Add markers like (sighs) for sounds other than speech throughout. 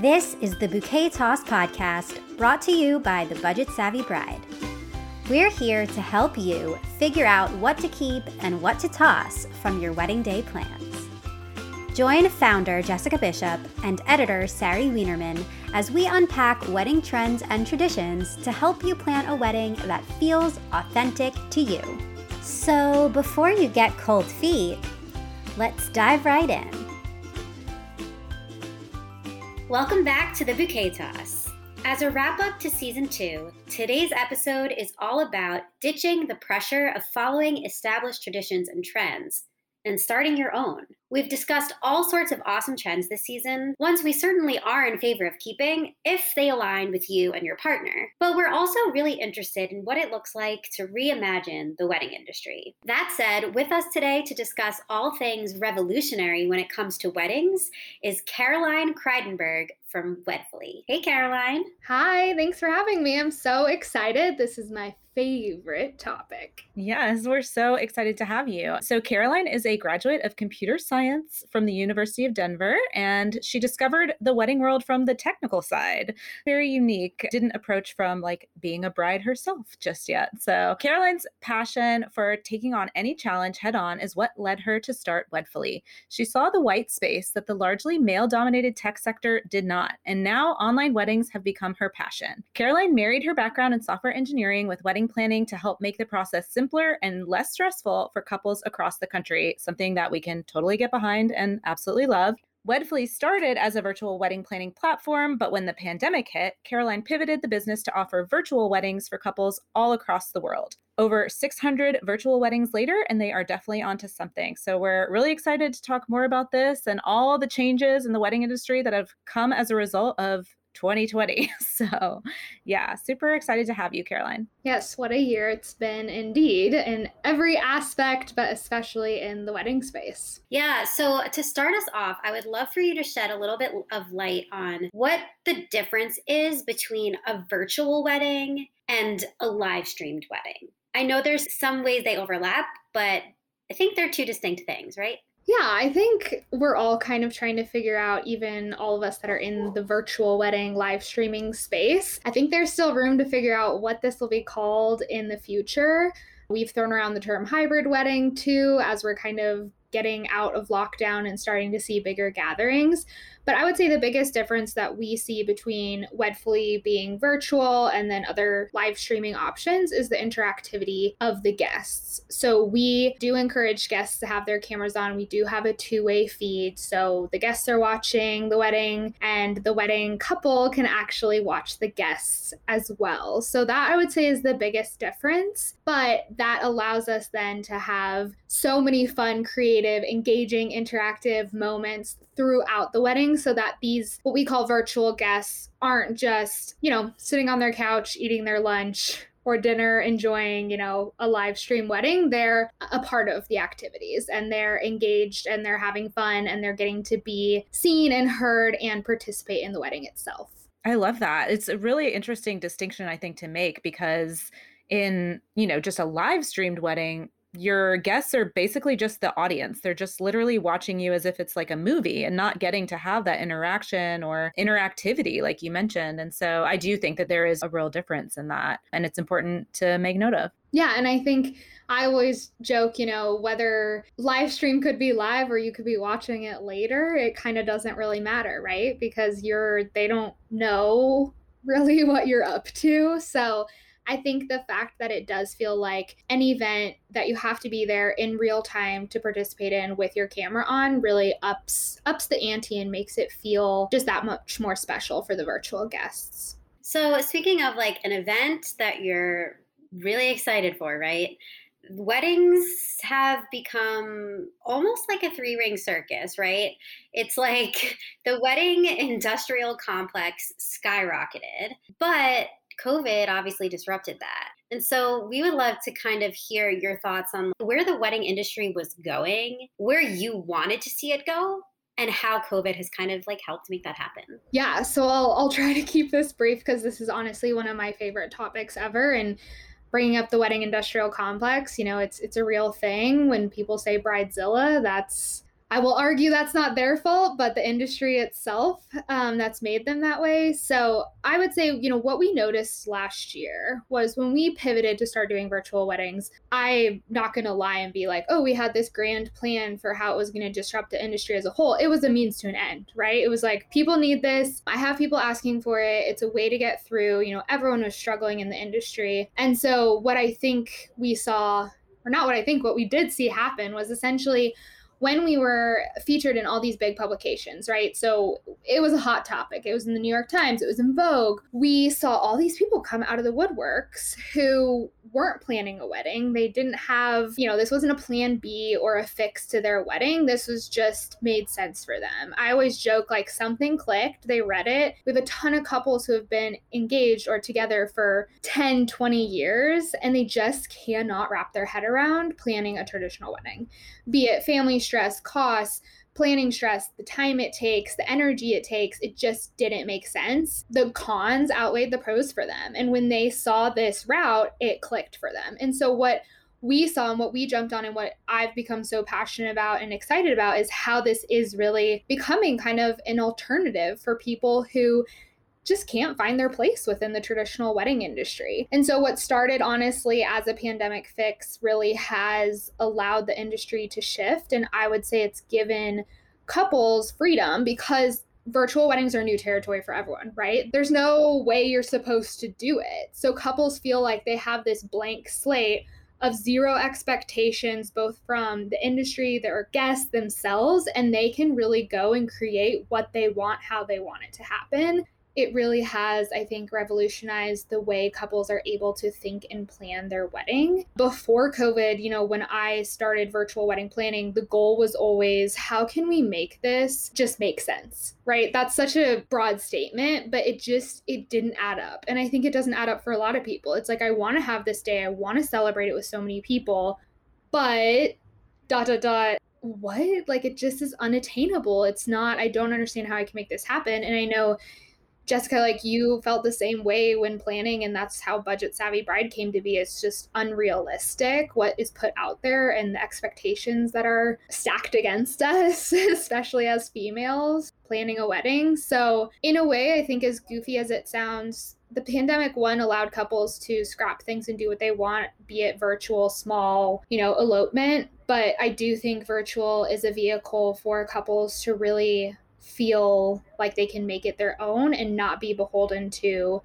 This is the Bouquet Toss podcast brought to you by the Budget Savvy Bride. We're here to help you figure out what to keep and what to toss from your wedding day plans. Join founder Jessica Bishop and editor Sari Wienerman as we unpack wedding trends and traditions to help you plan a wedding that feels authentic to you. So, before you get cold feet, let's dive right in. Welcome back to the Bouquet Toss. As a wrap up to season two, today's episode is all about ditching the pressure of following established traditions and trends and starting your own. We've discussed all sorts of awesome trends this season, ones we certainly are in favor of keeping if they align with you and your partner. But we're also really interested in what it looks like to reimagine the wedding industry. That said, with us today to discuss all things revolutionary when it comes to weddings is Caroline Creidenberg from Wedfuly. Hey, Caroline. Hi, thanks for having me. I'm so excited. This is my favorite topic. Yes, we're so excited to have you. So, Caroline is a graduate of computer science from the University of Denver, and she discovered the wedding world from the technical side. Very unique. Didn't approach from like being a bride herself just yet. So, Caroline's passion for taking on any challenge head on is what led her to start Wedfuly. She saw the white space that the largely male dominated tech sector did not, and now online weddings have become her passion. Caroline married her background in software engineering with wedding planning to help make the process simpler and less stressful for couples across the country, something that we can totally get behind and absolutely love. Wedfuly started as a virtual wedding planning platform, but when the pandemic hit, Caroline pivoted the business to offer virtual weddings for couples all across the world. Over 600 virtual weddings later, and they are definitely onto something. So we're really excited to talk more about this and all the changes in the wedding industry that have come as a result of 2020. (laughs) So, yeah, super excited to have you, Caroline. Yes, what a year it's been indeed in every aspect, but especially in the wedding space. Yeah, so to start us off, I would love for you to shed a little bit of light on what the difference is between a virtual wedding and a live streamed wedding. I know there's some ways they overlap, but I think they're two distinct things, right? Yeah, I think we're all kind of trying to figure out, even all of us that are in the virtual wedding live streaming space. I think there's still room to figure out what this will be called in the future. We've thrown around the term hybrid wedding too, as we're kind of getting out of lockdown and starting to see bigger gatherings. But I would say the biggest difference that we see between Wedfuly being virtual and then other live streaming options is the interactivity of the guests. So we do encourage guests to have their cameras on. We do have a two way feed. So the guests are watching the wedding and the wedding couple can actually watch the guests as well. So that I would say is the biggest difference. But that allows us then to have so many fun, creative, engaging, interactive moments throughout the wedding so that these what we call virtual guests aren't just you know sitting on their couch eating their lunch or dinner enjoying you know a live stream wedding. They're a part of the activities and they're engaged and they're having fun and they're getting to be seen and heard and participate in the wedding itself. I love that. It's a really interesting distinction i think to make because in you know just a live streamed wedding your guests are basically just the audience. They're just literally watching you as if it's like a movie and not getting to have that interaction or interactivity, like you mentioned. And so I do think that there is a real difference in that. And it's important to make note of. Yeah. And I think I always joke, you know, whether live stream could be live or you could be watching it later, it kind of doesn't really matter, right? Because you're, they don't know really (laughs) what you're up to. So, I think the fact that it does feel like an event that you have to be there in real time to participate in with your camera on really ups ups the ante and makes it feel just that much more special for the virtual guests. So, speaking of like an event that you're really excited for, right? weddings have become almost like a three ring circus, right? It's like (laughs) the wedding industrial complex skyrocketed, but COVID obviously disrupted that. And so we would love to kind of hear your thoughts on where the wedding industry was going, where you wanted to see it go, and how COVID has kind of like helped make that happen. Yeah, so I'll, I'll try to keep this brief because this is honestly one of my favorite topics ever. And bringing up the wedding industrial complex, you know, it's it's a real thing. When people say bridezilla, that's I will argue that's not their fault, but the industry itself um, that's made them that way. So I would say, you know, what we noticed last year was when we pivoted to start doing virtual weddings, I'm not going to lie and be like, oh, we had this grand plan for how it was going to disrupt the industry as a whole. It was a means to an end, right? It was like, people need this. I have people asking for it. It's a way to get through. You know, everyone was struggling in the industry. And so what I think we saw, or not what I think, what we did see happen was essentially, when we were featured in all these big publications, right? So it was a hot topic. It was in the New York Times, it was in Vogue. We saw all these people come out of the woodworks who weren't planning a wedding. They didn't have, you know, this wasn't a plan B or a fix to their wedding. This was just made sense for them. I always joke like something clicked, they read it. We have a ton of couples who have been engaged or together for 10, 20 years, and they just cannot wrap their head around planning a traditional wedding, be it family stress, costs planning stress, the time it takes, the energy it takes, it just didn't make sense. The cons outweighed the pros for them. And when they saw this route, it clicked for them. And so, what we saw and what we jumped on and what I've become so passionate about and excited about is how this is really becoming kind of an alternative for people who just can't find their place within the traditional wedding industry. And so, what started honestly as a pandemic fix really has allowed the industry to shift. And I would say it's given couples freedom because virtual weddings are new territory for everyone, right? There's no way you're supposed to do it. So, couples feel like they have this blank slate of zero expectations, both from the industry, their guests themselves, and they can really go and create what they want, how they want it to happen it really has, I think, revolutionized the way couples are able to think and plan their wedding. Before COVID, you know, when I started virtual wedding planning, the goal was always how can we make this just make sense, right? That's such a broad statement, but it just it didn't add up. And I think it doesn't add up for a lot of people. It's like I want to have this day, I want to celebrate it with so many people, but dot dot dot what? Like it just is unattainable. It's not I don't understand how I can make this happen. And I know Jessica, like you felt the same way when planning, and that's how Budget Savvy Bride came to be. It's just unrealistic what is put out there and the expectations that are stacked against (laughs) us, especially as females planning a wedding. So, in a way, I think as goofy as it sounds, the pandemic one allowed couples to scrap things and do what they want, be it virtual, small, you know, elopement. But I do think virtual is a vehicle for couples to really feel like they can make it their own and not be beholden to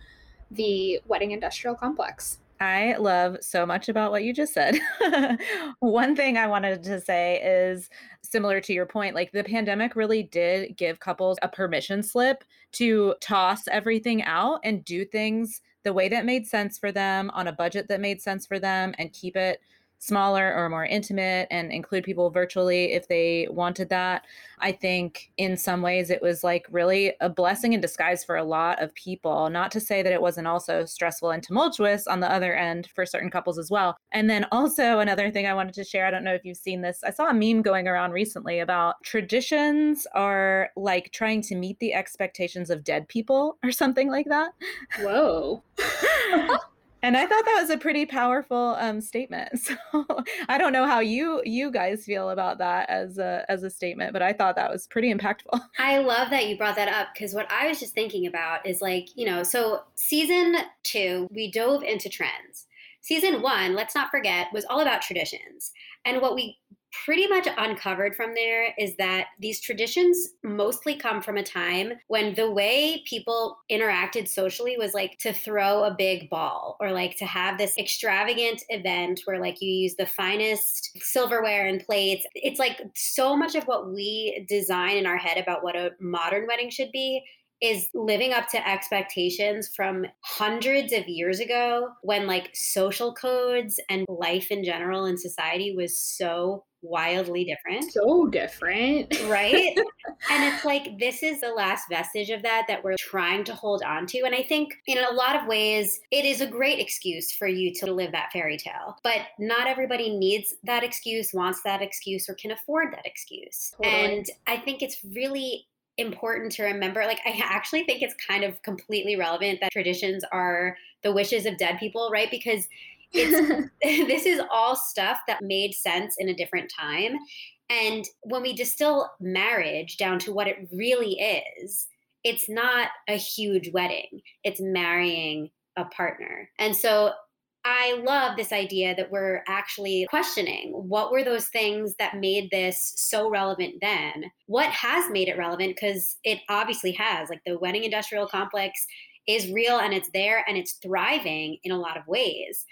the wedding industrial complex. I love so much about what you just said. (laughs) One thing I wanted to say is similar to your point, like the pandemic really did give couples a permission slip to toss everything out and do things the way that made sense for them on a budget that made sense for them and keep it smaller or more intimate and include people virtually if they wanted that. I think in some ways it was like really a blessing in disguise for a lot of people. Not to say that it wasn't also stressful and tumultuous on the other end for certain couples as well. And then also another thing I wanted to share, I don't know if you've seen this. I saw a meme going around recently about traditions are like trying to meet the expectations of dead people or something like that. Whoa. (laughs) and I thought that was a pretty powerful um, statement. (laughs) So I don't know how you you guys feel about that as a as a statement, but I thought that was pretty impactful. (laughs) I love that you brought that up because what I was just thinking about is like you know, so season two we dove into trends. Season one, let's not forget, was all about traditions, and what we pretty much uncovered from there is that these traditions mostly come from a time when the way people interacted socially was like to throw a big ball or like to have this extravagant event where like you use the finest silverware and plates. It's like so much of what we design in our head about what a modern wedding should be is living up to expectations from hundreds of years ago when like social codes and life in general in society was so wildly different. So different. Right? (laughs) and it's like this is the last vestige of that that we're trying to hold on to. And I think in a lot of ways, it is a great excuse for you to live that fairy tale. But not everybody needs that excuse, wants that excuse, or can afford that excuse. Totally. And I think it's really important to remember like i actually think it's kind of completely relevant that traditions are the wishes of dead people right? Because it's (laughs) (laughs) this is all stuff that made sense in a different time. And when we distill marriage down to what it really is, it's not a huge wedding, it's marrying a partner. And so I love this idea that we're actually questioning what were those things that made this so relevant then? What has made it relevant? Because it obviously has. Like the wedding industrial complex is real and it's there and it's thriving in a lot of ways.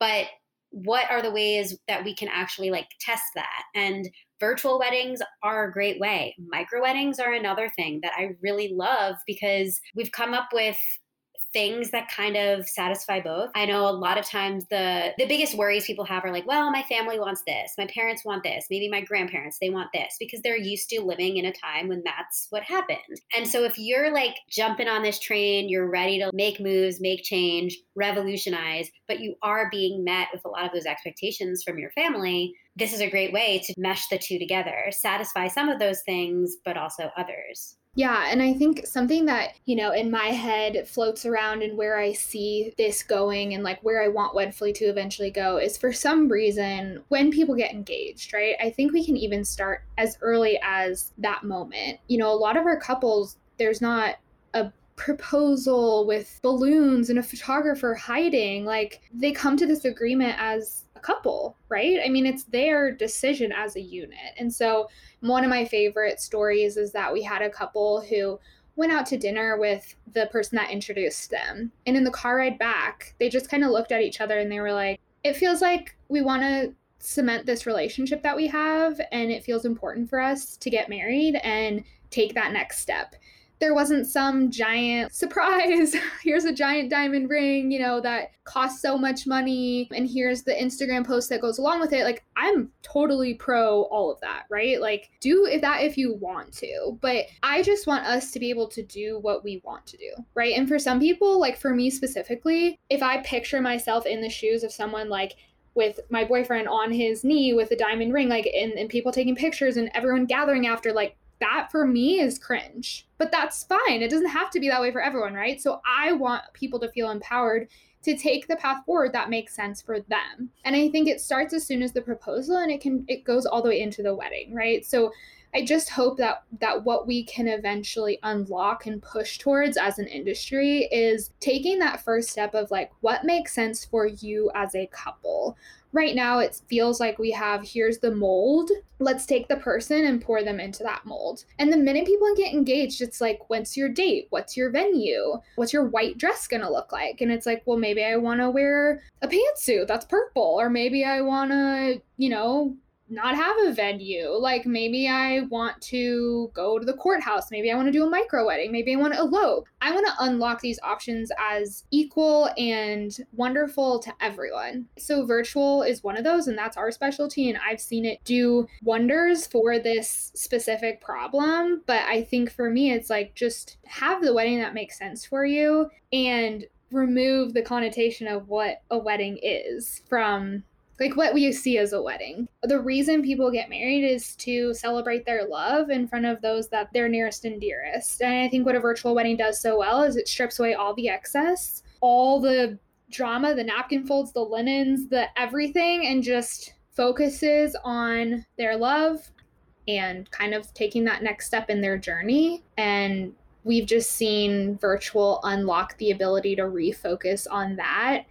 But what are the ways that we can actually like test that? And virtual weddings are a great way. Micro weddings are another thing that I really love because we've come up with things that kind of satisfy both. I know a lot of times the the biggest worries people have are like, well, my family wants this, my parents want this, maybe my grandparents they want this because they're used to living in a time when that's what happened. And so if you're like jumping on this train, you're ready to make moves, make change, revolutionize, but you are being met with a lot of those expectations from your family, this is a great way to mesh the two together, satisfy some of those things but also others. Yeah, and I think something that, you know, in my head floats around and where I see this going and like where I want Wedfuly to eventually go is for some reason when people get engaged, right? I think we can even start as early as that moment. You know, a lot of our couples, there's not a proposal with balloons and a photographer hiding. Like they come to this agreement as a couple, right? I mean, it's their decision as a unit. And so, one of my favorite stories is that we had a couple who went out to dinner with the person that introduced them. And in the car ride back, they just kind of looked at each other and they were like, it feels like we want to cement this relationship that we have and it feels important for us to get married and take that next step there wasn't some giant (laughs) surprise. here's a giant diamond ring, you know, that costs so much money. And here's the Instagram post that goes along with it. Like, I'm totally pro all of that, right? Like, do if that if you want to. But I just want us to be able to do what we want to do, right? And for some people, like for me specifically, if I picture myself in the shoes of someone like, with my boyfriend on his knee with a diamond ring, like, and, and people taking pictures and everyone gathering after, like, that for me is cringe. But that's fine. It doesn't have to be that way for everyone, right? So I want people to feel empowered to take the path forward that makes sense for them. And I think it starts as soon as the proposal and it can it goes all the way into the wedding, right? So I just hope that that what we can eventually unlock and push towards as an industry is taking that first step of like what makes sense for you as a couple. Right now it feels like we have here's the mold. Let's take the person and pour them into that mold. And the minute people get engaged it's like what's your date? What's your venue? What's your white dress gonna look like? And it's like well maybe i want to wear a pantsuit that's purple or maybe i want to you know not have a venue. Like maybe I want to go to the courthouse. Maybe I want to do a micro wedding. Maybe I want to elope. I want to unlock these options as equal and wonderful to everyone. So virtual is one of those, and that's our specialty. And I've seen it do wonders for this specific problem. But I think for me, it's like just have the wedding that makes sense for you and remove the connotation of what a wedding is from like what we see as a wedding. The reason people get married is to celebrate their love in front of those that they're nearest and dearest. And I think what a virtual wedding does so well is it strips away all the excess, all the drama, the napkin folds, the linens, the everything, and just focuses on their love and kind of taking that next step in their journey. And we've just seen virtual unlock the ability to refocus on that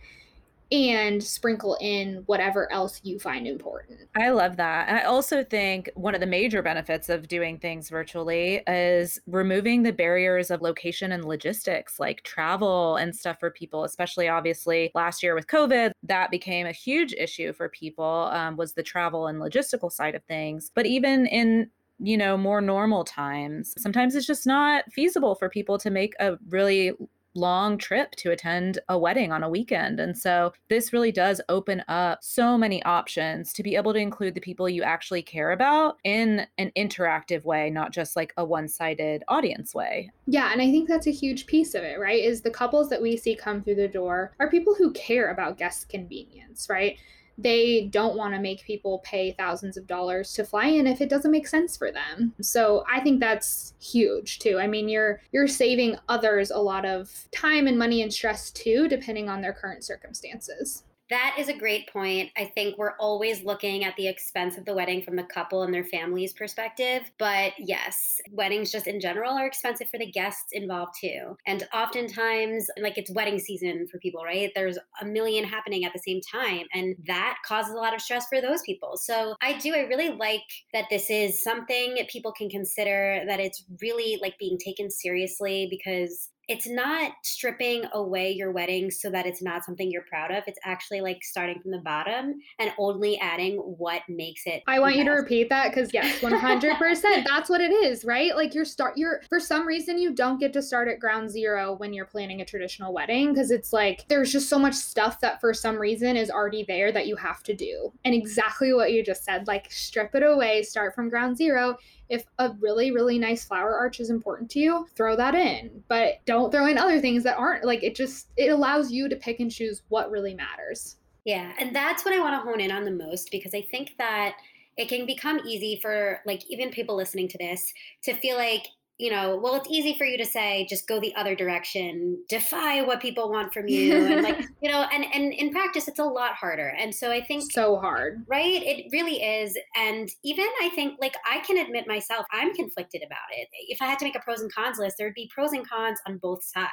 and sprinkle in whatever else you find important. I love that. And I also think one of the major benefits of doing things virtually is removing the barriers of location and logistics, like travel and stuff for people, especially obviously last year with COVID. That became a huge issue for people, um, was the travel and logistical side of things. But even in you know, more normal times. Sometimes it's just not feasible for people to make a really long trip to attend a wedding on a weekend. And so this really does open up so many options to be able to include the people you actually care about in an interactive way, not just like a one sided audience way. Yeah. And I think that's a huge piece of it, right? Is the couples that we see come through the door are people who care about guest convenience, right? They don't want to make people pay thousands of dollars to fly in if it doesn't make sense for them. So I think that's huge too. I mean, you're you're saving others a lot of time and money and stress too depending on their current circumstances. That is a great point. I think we're always looking at the expense of the wedding from the couple and their family's perspective. But yes, weddings just in general are expensive for the guests involved too. And oftentimes, like it's wedding season for people, right? There's a million happening at the same time. And that causes a lot of stress for those people. So I do, I really like that this is something people can consider, that it's really like being taken seriously because it's not stripping away your wedding so that it's not something you're proud of. It's actually like starting from the bottom and only adding what makes it. I want best. you to repeat that because yes, 100%. that's what it is, right? Like you're start you're for some reason you don't get to start at ground zero when you're planning a traditional wedding because it's like there's just so much stuff that for some reason is already there that you have to do. And exactly what you just said, like strip it away, start from ground zero if a really really nice flower arch is important to you throw that in. But don't throw in other things that aren't like it just it allows you to pick and choose what really matters. Yeah and that's what i want to hone in on the most because i think that it can become easy for like even people listening to this to feel like you know, well, it's easy for you to say, just go the other direction, defy what people want from you. and like, (laughs) you know, and, and in practice, it's a lot harder. And so I think so hard, right? It really is. And even I think like I can admit myself, I'm conflicted about it. If I had to make a pros and cons list, there'd be pros and cons on both sides.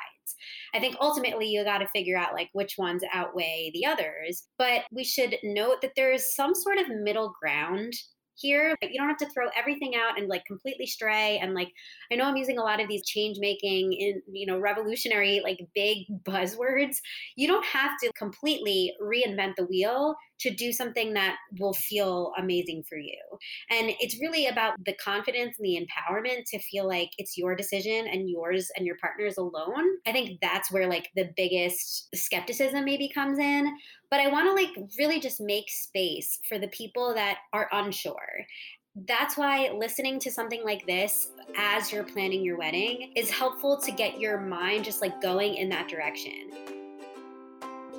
I think ultimately you got to figure out like which ones outweigh the others. But we should note that there is some sort of middle ground here you don't have to throw everything out and like completely stray and like i know i'm using a lot of these change making in you know revolutionary like big (laughs) buzzwords. You don't have to completely reinvent the wheel to do something that will feel amazing for you and it's really about the confidence and the empowerment to feel like it's your decision and yours and your partner's alone i think that's where like the biggest skepticism maybe comes in but I want to like really just make space for the people that are unsure. That's why listening to something like this as you're planning your wedding is helpful to get your mind just like going in that direction.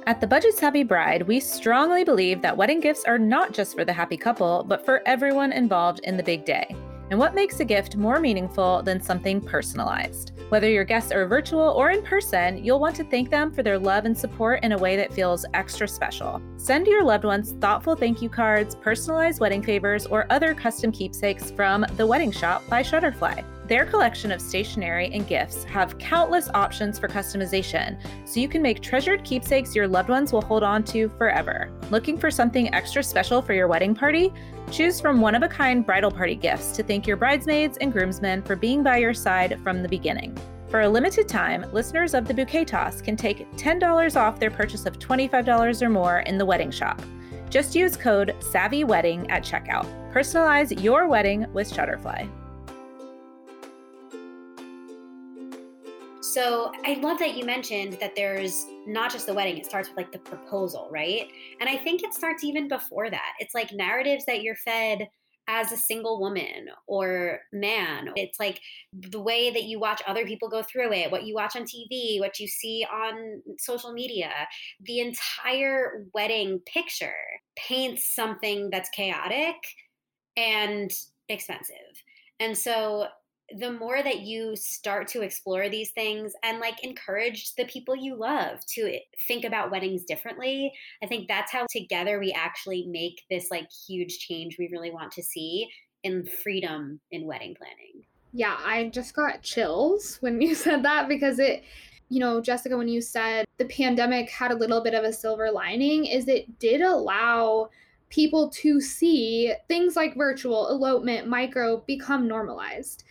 At the Budget Savvy Bride, we strongly believe that wedding gifts are not just for the happy couple, but for everyone involved in the big day. And what makes a gift more meaningful than something personalized? Whether your guests are virtual or in person, you'll want to thank them for their love and support in a way that feels extra special. Send your loved ones thoughtful thank you cards, personalized wedding favors, or other custom keepsakes from The Wedding Shop by Shutterfly. Their collection of stationery and gifts have countless options for customization, so you can make treasured keepsakes your loved ones will hold on to forever. Looking for something extra special for your wedding party? Choose from one of a kind bridal party gifts to thank your bridesmaids and groomsmen for being by your side from the beginning. For a limited time, listeners of the Bouquet Toss can take $10 off their purchase of $25 or more in the wedding shop. Just use code SAVVYWEDDING at checkout. Personalize your wedding with Shutterfly. So I love that you mentioned that there's not just the wedding, it starts with like the proposal, right? And I think it starts even before that. It's like narratives that you're fed as a single woman or man. It's like the way that you watch other people go through it, what you watch on TV, what you see on social media. The entire wedding picture paints something that's chaotic and expensive. And so the more that you start to explore these things and like encourage the people you love to think about weddings differently i think that's how together we actually make this like huge change we really want to see in freedom in wedding planning. Yeah i just got chills when (laughs) you said that because it you know jessica when you said the pandemic had a little bit of a silver lining is it did allow people to see things like virtual elopement micro become normalized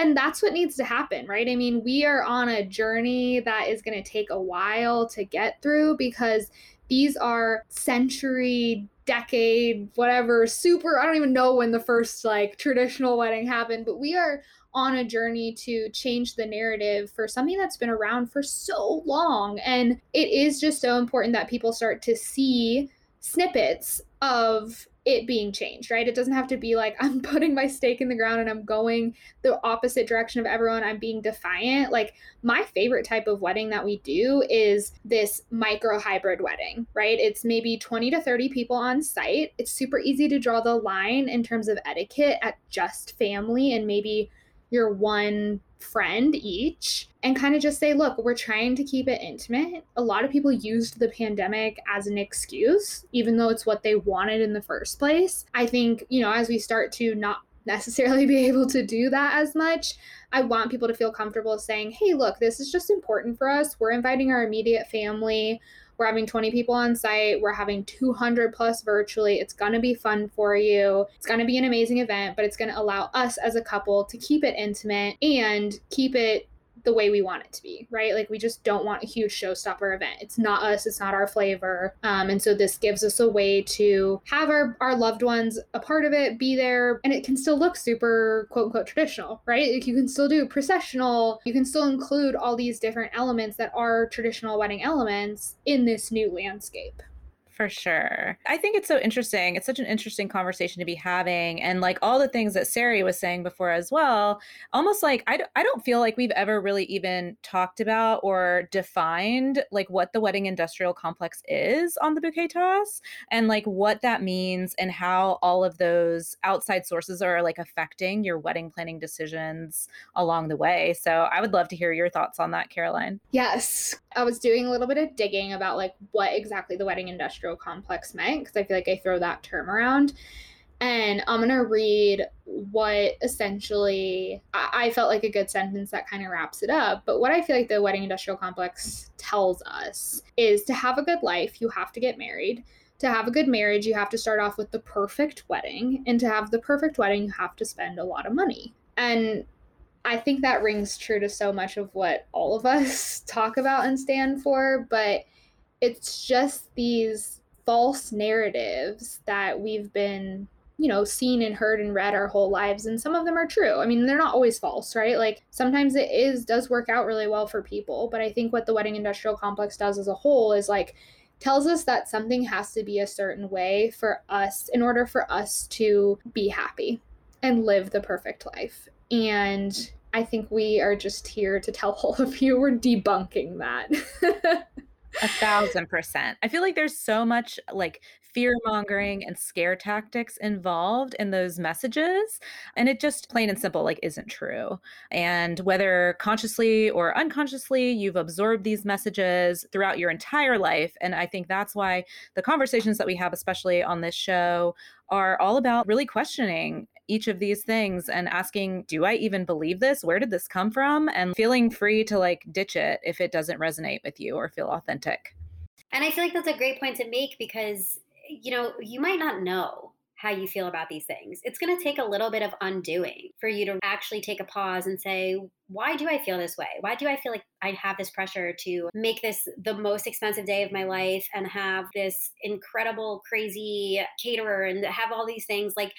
and that's what needs to happen, right? I mean, we are on a journey that is going to take a while to get through because these are century, decade, whatever, super, I don't even know when the first like traditional wedding happened, but we are on a journey to change the narrative for something that's been around for so long. And it is just so important that people start to see snippets of it being changed, right? It doesn't have to be like (laughs) I'm putting my stake in the ground and I'm going the opposite direction of everyone. I'm being defiant. Like my favorite type of wedding that we do is this micro hybrid wedding, right? It's maybe 20 to 30 people on site. It's super easy to draw the line in terms of etiquette at just family and maybe your one friend each and kind of just say, look, we're trying to keep it intimate. A lot of people used the pandemic as an excuse, even though it's what they wanted in the first place. I think, you know, as we start to not necessarily (laughs) be able to do that as much, I want people to feel comfortable saying, hey, look, this is just important for us. We're inviting our immediate family. We're having 20 people on site. We're having 200 plus virtually. It's going to be fun for you. It's going to be an amazing event, but it's going to allow us as a couple to keep it intimate and keep it the way we want it to be, right? Like we just don't want a huge showstopper event. It's not us, it's not our flavor. Um, and so this gives us a way to have our, our loved ones a part of it, be there, and it can still look super quote unquote traditional, right? Like you can still do processional, you can still include all these different elements that are traditional wedding elements in this new landscape. For sure. I think it's so interesting. It's such an interesting conversation to be having. And like all the things that Sari was saying before as well, almost like I d- I don't feel like we've ever really even talked about or defined like what the wedding industrial complex is on the bouquet toss and like what that means and how all of those outside sources are like affecting your wedding planning decisions along the way. So I would love to hear your thoughts on that, Caroline. Yes. I was doing a little bit of digging about like what exactly the wedding industrial complex meant because I feel like I throw that term around. And I'm going to read what essentially I-, I felt like a good sentence that kind of wraps it up. But what I feel like the wedding industrial complex tells us is to have a good life, you have to get married. To have a good marriage, you have to start off with the perfect wedding. And to have the perfect wedding, you have to spend a lot of money. And I think that rings true to so much of what all of us (laughs) talk about and stand for, but it's just these false narratives that we've been, you know, seen and heard and read our whole lives and some of them are true. I mean, they're not always false, right? Like sometimes it is does work out really well for people, but I think what the wedding industrial complex does as a whole is like tells us that something has to be a certain way for us in order for us to be happy and live the perfect life. And I think we are just here to tell all of you we're debunking that. A thousand percent. I feel like there's so much like fear mongering and scare tactics involved in those messages. And it just plain and simple, like, isn't true. And whether consciously or unconsciously, you've absorbed these messages throughout your entire life. And I think that's why the conversations that we have, especially on this show, are all about really questioning each of these things and asking, do I even believe this? Where did this come from? And feeling free to like ditch it if it doesn't resonate with you or feel authentic. And I feel like that's a great point to make because, you know, you might not know how you feel about these things. It's going to take a little bit of undoing for you to actually take a pause and say, why do I feel this way? Why do I feel like I have this pressure to make this the most expensive day of my life and have this incredible, crazy caterer and have all these things? Like,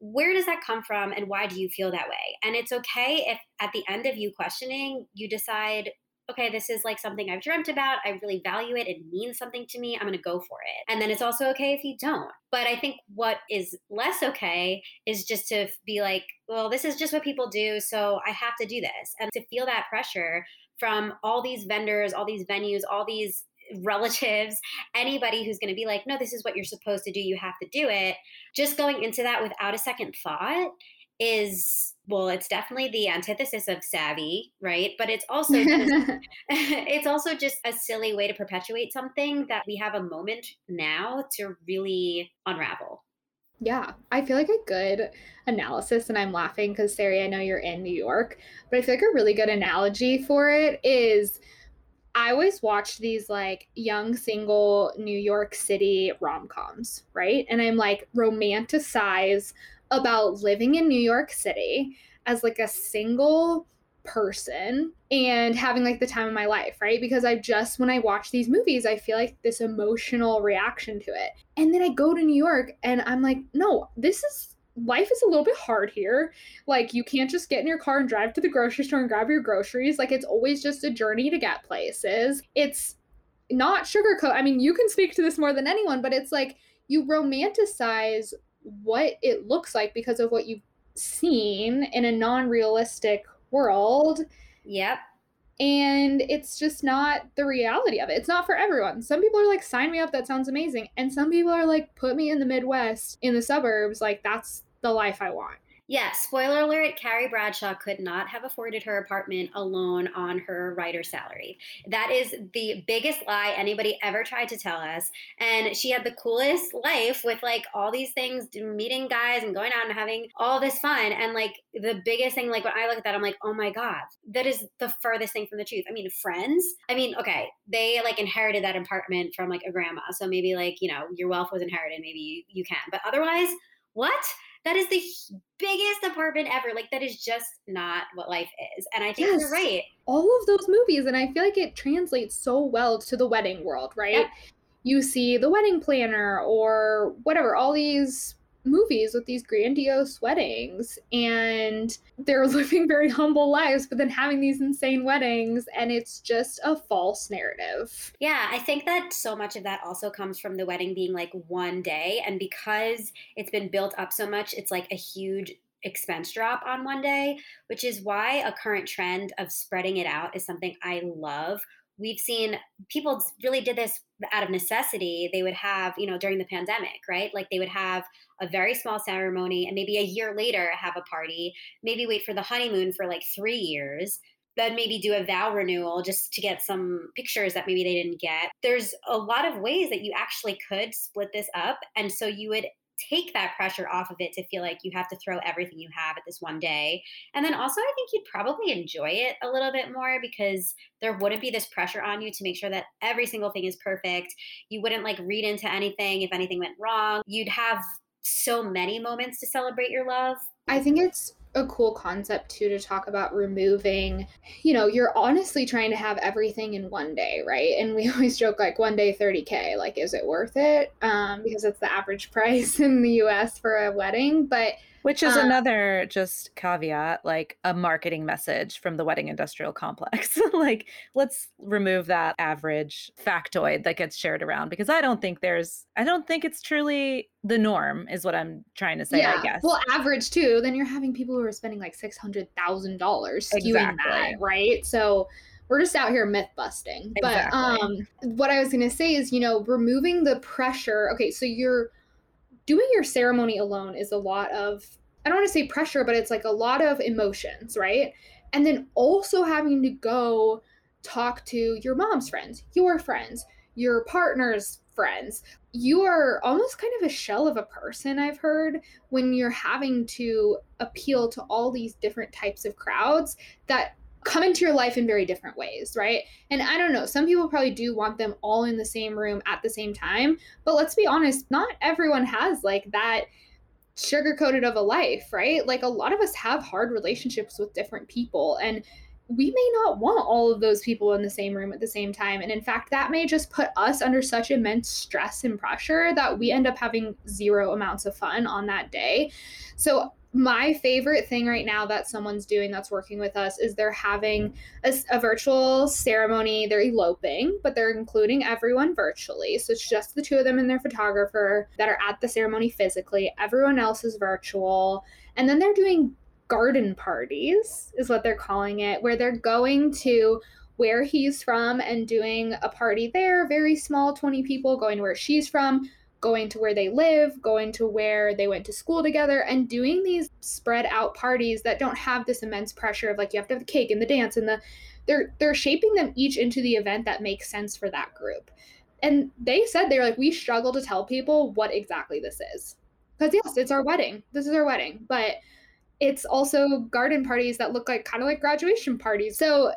where does that come from and why do you feel that way? And it's okay if at the end of you questioning, you decide, okay, this is like something I've dreamt about. I really value it. It means something to me. I'm going to go for it. And then it's also okay if you don't. But I think what is less okay is just to be like, well, this is just what people do. So I have to do this. And to feel that pressure from all these vendors, all these venues, all these relatives, anybody who's going to be like, no, this is what you're supposed to do. You have to do it. Just going into that without a second thought is well it's definitely the antithesis of savvy right but it's (laughs) also just, (laughs) it's also just a silly way to perpetuate something that we have a moment now to really unravel yeah, I feel like a good analysis, and I'm laughing because Sari, I know you're in New York, but I feel like a really good analogy for it is I always watch these like young single New York City rom coms, right? And I'm like romanticize about living in New York City as like a single person and having like the time of my life, right? Because I just, when I watch these movies, I feel like this emotional reaction to it. And then I go to New York and I'm like, no, this is life is a little bit hard here. Like you can't just get in your car and drive to the grocery store and grab your groceries. Like it's always just a journey to get places. It's not sugarcoat. I mean, you can speak to this more than anyone, but it's like you romanticize what it looks like because of what you've seen in a non-realistic world. Yep. And it's just not the reality of it. It's not for everyone. Some people are like, sign me up, that sounds amazing. And some people are like, put me in the Midwest, in the suburbs, like that's the life I want. Yeah, spoiler alert Carrie Bradshaw could not have afforded her apartment alone on her writer's salary. That is the biggest lie anybody ever tried to tell us. And she had the coolest life with like all these things, meeting guys and going out and having all this fun. And like the biggest thing, like when I look at that, I'm like, oh my God, that is the furthest thing from the truth. I mean, friends, I mean, okay, they like inherited that apartment from like a grandma. So maybe like, you know, your wealth was inherited, maybe you, you can. But otherwise, what? That is the biggest apartment ever. Like that is just not what life is. And I think yes. you're right. All of those movies, and I feel like it translates so well to the wedding world, right? Yeah. You see the wedding planner or whatever, all these movies with these grandiose weddings and they're (laughs) living very humble lives but then having these insane weddings and it's just a false narrative. Yeah, I think that so much of that also comes from the wedding being like one day and because it's been built up so much it's like a huge expense drop on one day, which is why a current trend of spreading it out is something I love we've seen people really did this out of necessity. They would have you know during the pandemic right? Like they would have a very small ceremony and maybe a year later have a party maybe wait for the honeymoon for like three years then maybe do a vow renewal just to get some pictures that maybe they didn't get. There's a lot of ways that you actually could split this up and so you would take that pressure off of it to feel like you have to throw everything you have at this one day. And then also, I think you'd probably enjoy it a little bit more because there wouldn't be this pressure on you to make sure that every single thing is perfect. You wouldn't like read into anything if anything went wrong. You'd have so many moments to celebrate your love. I think it's a cool concept too to talk about removing you know you're honestly trying to have everything in one day right? And we (laughs) always joke like one day 30k like is it worth it? Um, because it's the average (laughs) price in the us for a wedding but which is um, another just caveat, like a marketing message from the wedding industrial complex. (laughs) like, let's remove that average factoid that gets shared around because I don't think there's, I don't think it's truly the norm, is what I'm trying to say, yeah. I guess. Well, average too. Then you're having people who are spending like $600,000 skewing exactly. that, right? So, we're just out here myth busting. Exactly. But um, what I was going to say is, you know, removing the pressure. Okay, so you're doing your ceremony alone is a lot of I don't want to say pressure, but it's like a lot of emotions, right? And then also having to go talk to your mom's friends, your friends, your partner's friends. You are almost kind of a shell of a person, I've heard, when you're having to appeal to all these different types of crowds that come into your life in very different ways, right? And I don't know, some people probably do want them all in the same room at the same time, but let's be honest, not everyone has like that sugar coated of a life, right? Like a lot of us have hard relationships with different people and we may not want all of those people in the same room at the same time. And in fact, that may just put us under such immense stress and pressure that we end up having zero amounts of fun on that day. So my favorite thing right now that someone's doing that's working with us is they're having a, a, virtual ceremony. They're eloping, but they're including everyone virtually. So it's just the two of them and their photographer that are at the ceremony physically. Everyone else is virtual. And then they're doing garden parties, is what they're calling it, where they're going to where he's from and doing a party there, very small, 20 people going to where she's from going to where they live, going to where they went to school together, and doing these spread out parties that don't have this immense pressure of like you have to have the cake and the dance and the they're they're shaping them each into the event that makes sense for that group. And they said they were like, we struggle to tell people what exactly this is. Because yes, it's our wedding. This is our wedding. But it's also garden parties that look like kind of like graduation parties. So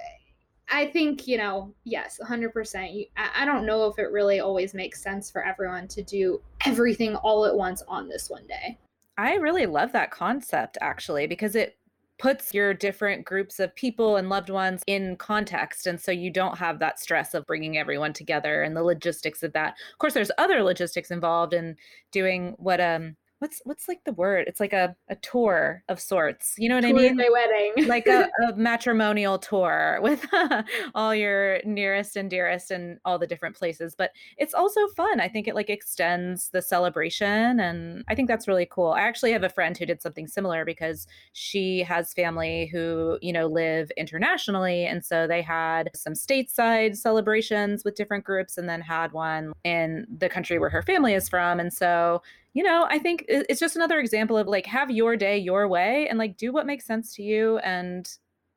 I think, you know, yes, 100%. I don't know if it really always makes sense for everyone to do everything all at once on this one day. I really love that concept actually because it puts your different groups of people and loved ones in context and so you don't have that stress of bringing everyone together and the logistics of that. Of course there's other logistics involved in doing what um what's what's like the word? It's like a, a tour of sorts. You know what tour I mean? My wedding. (laughs) like a, a, matrimonial tour with (laughs) all your nearest and dearest and all the different places. But it's also fun. I think it like extends the celebration and I think that's really cool. I actually have a friend who did something similar because she has family who, you know, live internationally. And so they had some stateside celebrations with different groups and then had one in the country where her family is from. And so you know, I think it's just another example of like have your day your way and like do what makes sense to you and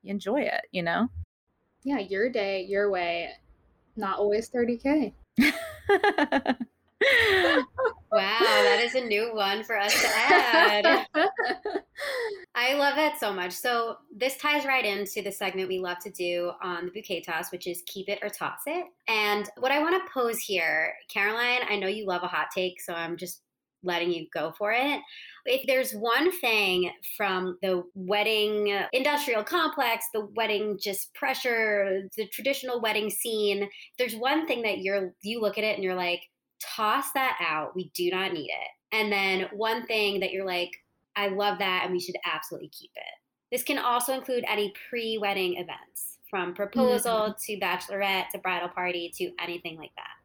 enjoy it, you know? Yeah, your day, your way, not always 30K. (laughs) wow, that is a new one for us to add. (laughs) I love it so much. So, this ties right into the segment we love to do on the bouquet toss, which is keep it or toss it. And what I want to pose here, Caroline, I know you love a hot take, so I'm just letting you go for it. If there's one thing from the wedding industrial complex, the wedding just pressure, the traditional wedding scene, there's one thing that you're you look at it and you're like, toss that out. We do not need it. And then one thing that you're like, I love that and we should absolutely keep it. This can also include any pre wedding events from proposal mm-hmm. to bachelorette to bridal party to anything like that.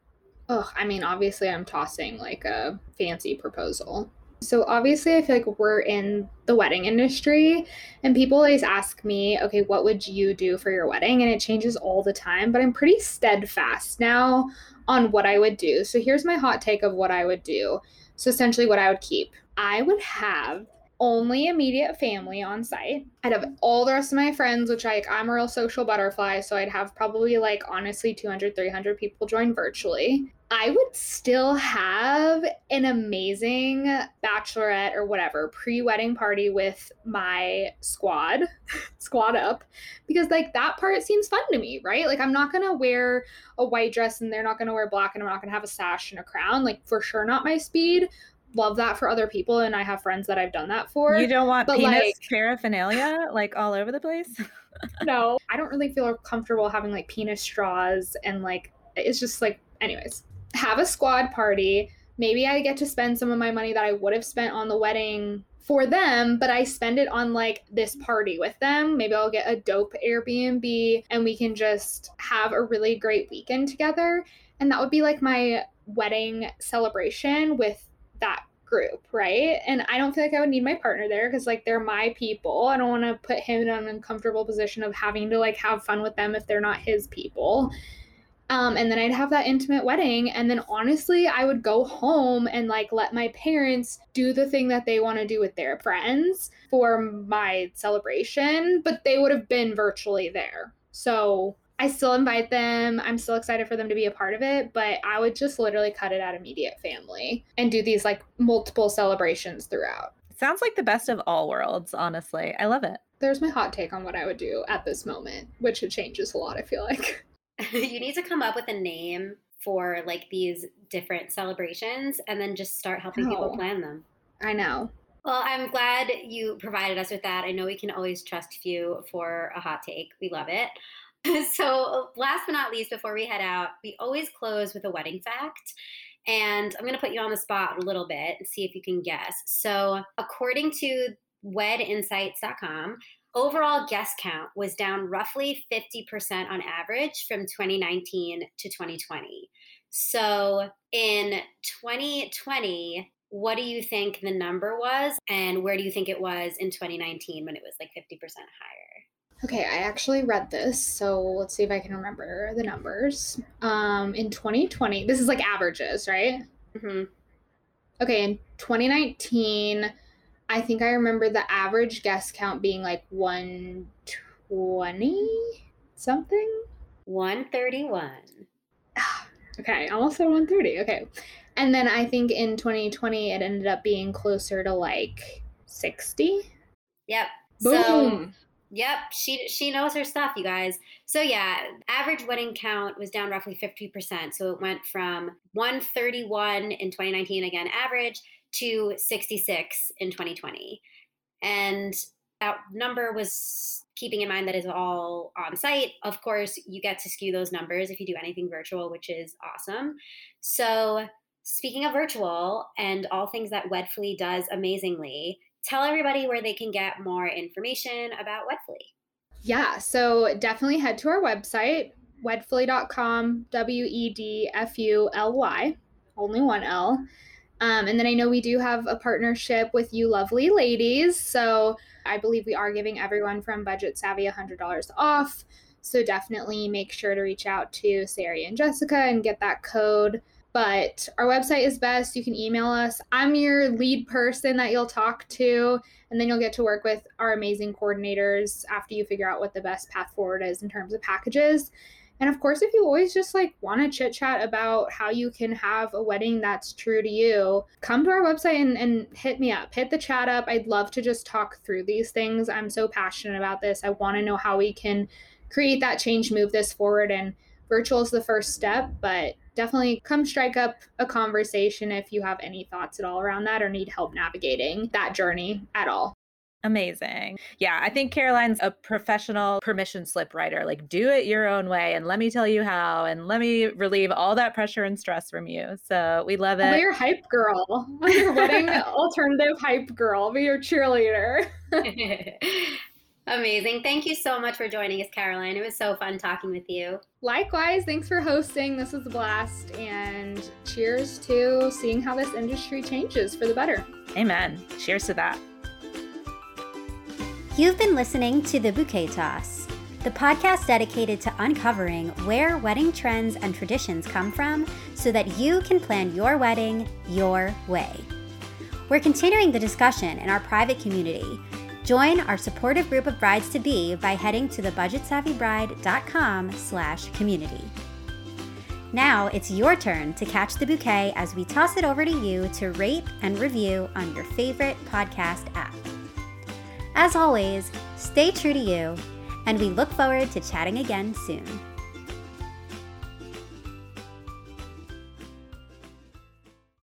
Oh, I mean, obviously, I'm tossing like a fancy proposal. So, obviously, I feel like we're in the wedding industry, and people always ask me, okay, what would you do for your wedding? And it changes all the time, but I'm pretty steadfast now on what I would do. So here's my hot take of what I would do. So essentially, what I would keep I would have only immediate family on site. I'd have all the rest of my friends, which I, I'm a real social butterfly. So I'd have probably like honestly 200, 300 people join virtually. I would still have an amazing bachelorette or whatever pre wedding party with my squad, (laughs) squad up, because like that part seems fun to me, right? Like I'm not gonna wear a white dress and they're not gonna wear black and I'm not gonna have a sash and a crown. Like for sure, not my speed. Love that for other people, and I have friends that I've done that for. You don't want penis like, paraphernalia like all over the place. (laughs) (laughs) no, I don't really feel comfortable having like penis straws and like it's just like, anyways have a squad party. Maybe I get to spend some of my money that I would have spent on the wedding for them, but I spend it on like this party with them. Maybe I'll get a dope Airbnb and we can just have a really great weekend together. And that would be like my wedding celebration with that group, right? And I don't feel like I would need my partner there because like they're my people. I don't want to put him in an uncomfortable position of having to like have fun with them if they're not his people. Um, and then I'd have that intimate wedding. And then honestly, I would go home and like let my parents do the thing that they want to do with their friends for my celebration, but they would have been virtually there. So I still invite them. I'm still excited for them to be a part of it, but I would just literally cut it out immediate family and do these like multiple celebrations throughout. Sounds like the best of all worlds, honestly. I love it. There's my hot take on what I would do at this moment, which it changes a lot, I feel like. (laughs) (laughs) you need to come up with a name for like these different celebrations and then just start helping oh, people plan them. I know. Well, I'm glad you provided us with that. I know we can always trust you for a hot take. We love it. (laughs) so, last but not least, before we head out, we always close with a wedding fact. And I'm going to put you on the spot a little bit and see if you can guess. So, according to wedinsights.com, overall guest count was down roughly 50% on average from 2019 to 2020. So in 2020, what do you think the number was? And where do you think it was in 2019 when it was like 50% higher? Okay, I actually read this, so let's see if I can remember the numbers. Um, in 2020, this is like averages, right? Mm-hmm. Okay, in 2019, I think I remember the average guest count being like 120 something. 131. (sighs) okay, almost at 130. Okay. And then I think in 2020 it ended up being closer to like 60. Yep. Boom. So, yep, she she knows her stuff, you guys. So yeah, average wedding count was down roughly 50%. So it went from 131 in 2019 again average to 66 in 2020. And that number was keeping in mind that is all on site. Of course, you get to skew those numbers if you do anything virtual, which is awesome. So, speaking of virtual and all things that Wedfuly does amazingly, tell everybody where they can get more information about Wedfuly. Yeah, so definitely head to our website, wedfuly.com, W E D F U L Y, only one L. Um, and then I know we do have a partnership with you lovely ladies. So I believe we are giving everyone from Budget Savvy $100 off. So definitely make sure to reach out to Sari and Jessica and get that code. but our website is best. You can email us. I'm your lead person that you'll talk to, and then you'll get to work with our amazing coordinators after you figure out what the best path forward is in terms of packages. And of course, if you always just like want to chit chat about how you can have a wedding that's true to you, come to our website and, and hit me up. Hit the chat up. I'd love to just talk through these things. I'm so passionate about this. I want to know how we can create that change, move this forward. And virtual is the first step, but definitely come strike up a conversation if you have any thoughts at all around that or need help navigating that journey at all. Amazing. Yeah, I think Caroline's a professional permission slip writer. Like, do it your own way and let me tell you how and let me relieve all that pressure and stress from you. So we love it. Be your hype girl. (laughs) Your wedding alternative hype girl. Be your cheerleader. (laughs) (laughs) Amazing. Thank you so much for joining us, Caroline. It was so fun talking with you. Likewise. Thanks for hosting. This was a blast. And cheers to seeing how this industry changes for the better. Amen. Cheers to that. You've been listening to The Bouquet Toss, the podcast dedicated to uncovering where wedding trends and traditions come from so that you can plan your wedding your way. We're continuing the discussion in our private community Join our supportive group of brides to be by heading to thebudgetsavvybride.com slash community. Now it's your turn to catch the bouquet as we toss it over to you to rate and review on your favorite podcast app. As always, stay true to you, and we look forward to chatting again soon.